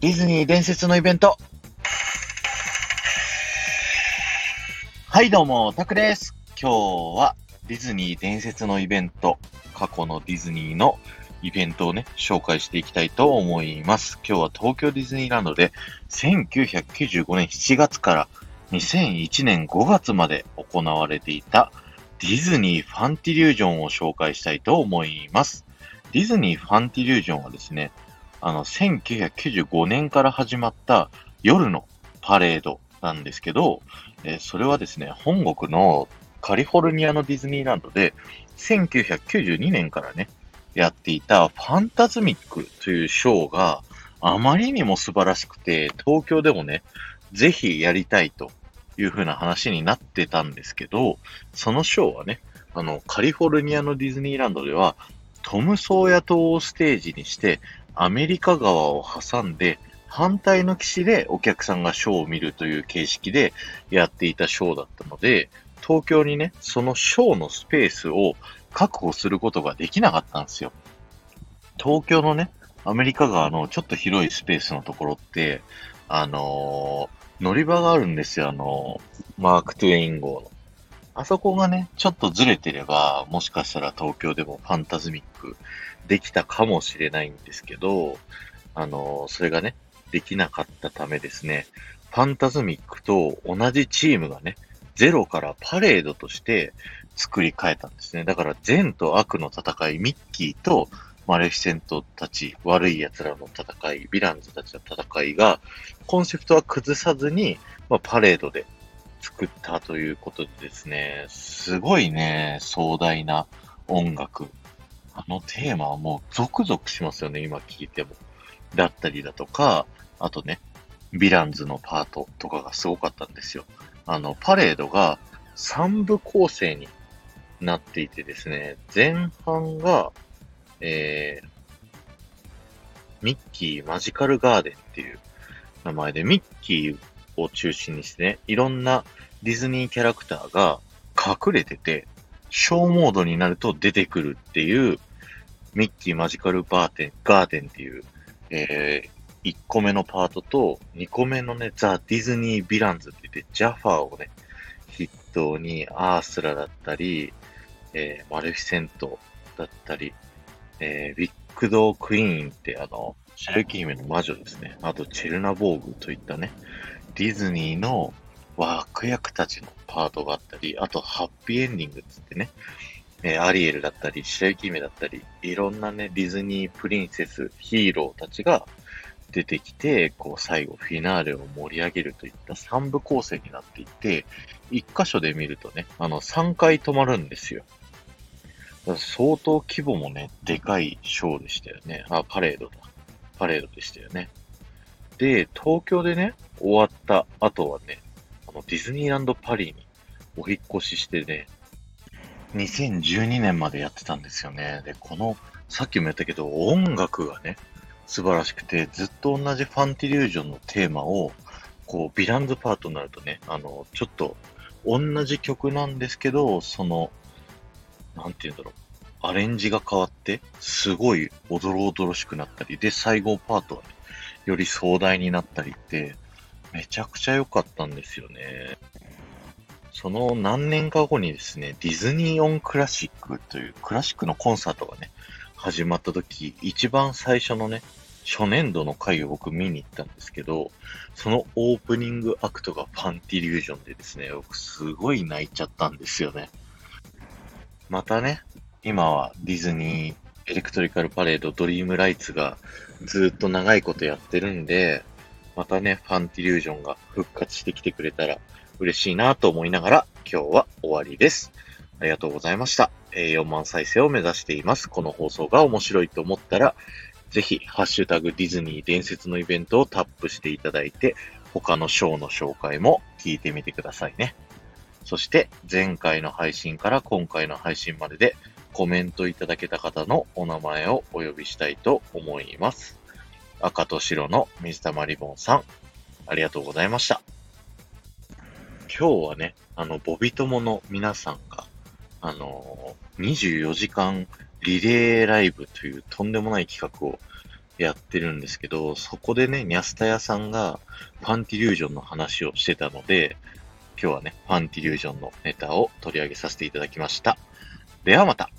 ディズニー伝説のイベント。はい、どうも、タクです。今日はディズニー伝説のイベント、過去のディズニーのイベントをね、紹介していきたいと思います。今日は東京ディズニーランドで1995年7月から2001年5月まで行われていたディズニーファンティリュージョンを紹介したいと思います。ディズニーファンティリュージョンはですね、あの、1995年から始まった夜のパレードなんですけど、えそれはですね、本国のカリフォルニアのディズニーランドで、1992年からね、やっていたファンタズミックというショーがあまりにも素晴らしくて、東京でもね、ぜひやりたいという風な話になってたんですけど、そのショーはね、あの、カリフォルニアのディズニーランドでは、トム・ソーヤ島をステージにして、アメリカ側を挟んで、反対の岸でお客さんがショーを見るという形式でやっていたショーだったので、東京にね、そのショーのスペースを確保することができなかったんですよ。東京のね、アメリカ側のちょっと広いスペースのところって、あのー乗り場があるんですよ、あのーマーク・トゥエイン号の。あそこがね、ちょっとずれてれば、もしかしたら東京でもファンタズミックできたかもしれないんですけど、あのそれがね、できなかったためですね、ファンタズミックと同じチームがね、ゼロからパレードとして作り変えたんですね。だから善と悪の戦い、ミッキーとマレフィセントたち、悪い奴らの戦い、ヴィランズたちの戦いが、コンセプトは崩さずに、まあ、パレードで作ったということでですね、すごいね、壮大な音楽。あのテーマはもうゾクゾクしますよね、今聞いても。だったりだとか、あとね、ヴィランズのパートとかがすごかったんですよ。あの、パレードが3部構成になっていてですね、前半が、えー、ミッキーマジカルガーデンっていう名前で、ミッキーを中心にしてね、いろんなディズニーキャラクターが隠れてて、ショーモードになると出てくるっていう、ミッキーマジカルバーテン、ガーデンっていう、えー、1個目のパートと、2個目のね、ザ・ディズニー・ヴィランズって言って、ジャファーをね、筆頭に、アースラだったり、えー、マレフィセントだったり、えー、ビッグドークイーンってあの、白雪姫の魔女ですね。あと、チェルナボーグといったね、ディズニーの悪役たちのパートがあったり、あと、ハッピーエンディングつってね、えアリエルだったり、白雪姫だったり、いろんなね、ディズニープリンセス、ヒーローたちが出てきて、こう、最後、フィナーレを盛り上げるといった3部構成になっていて、1箇所で見るとね、あの、3回止まるんですよ。相当規模もね、でかいショーでしたよね。あ、パレードだ。パレードでしたよね。で、東京でね、終わった後はね、あの、ディズニーランドパリにお引越ししてね、2012年までやってたんですよね。で、この、さっきも言ったけど、音楽がね、素晴らしくて、ずっと同じファンティリュージョンのテーマを、こう、ヴィランズパートになるとね、あの、ちょっと、同じ曲なんですけど、その、なんて言うんだろう、アレンジが変わって、すごいおどろおどろしくなったり、で、最後パートはね、より壮大になったりって、めちゃくちゃ良かったんですよね。その何年か後にですね、ディズニーオンクラシックというクラシックのコンサートがね、始まった時、一番最初のね、初年度の回を僕見に行ったんですけど、そのオープニングアクトがファンティリュージョンでですね、僕すごい泣いちゃったんですよね。またね、今はディズニーエレクトリカルパレードドリームライツがずっと長いことやってるんで、またね、ファンティリュージョンが復活してきてくれたら嬉しいなと思いながら今日は終わりです。ありがとうございました。え4万再生を目指しています。この放送が面白いと思ったら、ぜひ、ハッシュタグディズニー伝説のイベントをタップしていただいて、他のショーの紹介も聞いてみてくださいね。そして、前回の配信から今回の配信まででコメントいただけた方のお名前をお呼びしたいと思います。赤と白の水溜りボンさん、ありがとうございました。今日はね、あの、ボビ友の皆さんが、あのー、24時間リレーライブというとんでもない企画をやってるんですけど、そこでね、ニャスタ屋さんがファンティリュージョンの話をしてたので、今日はね、ファンティリュージョンのネタを取り上げさせていただきました。ではまた。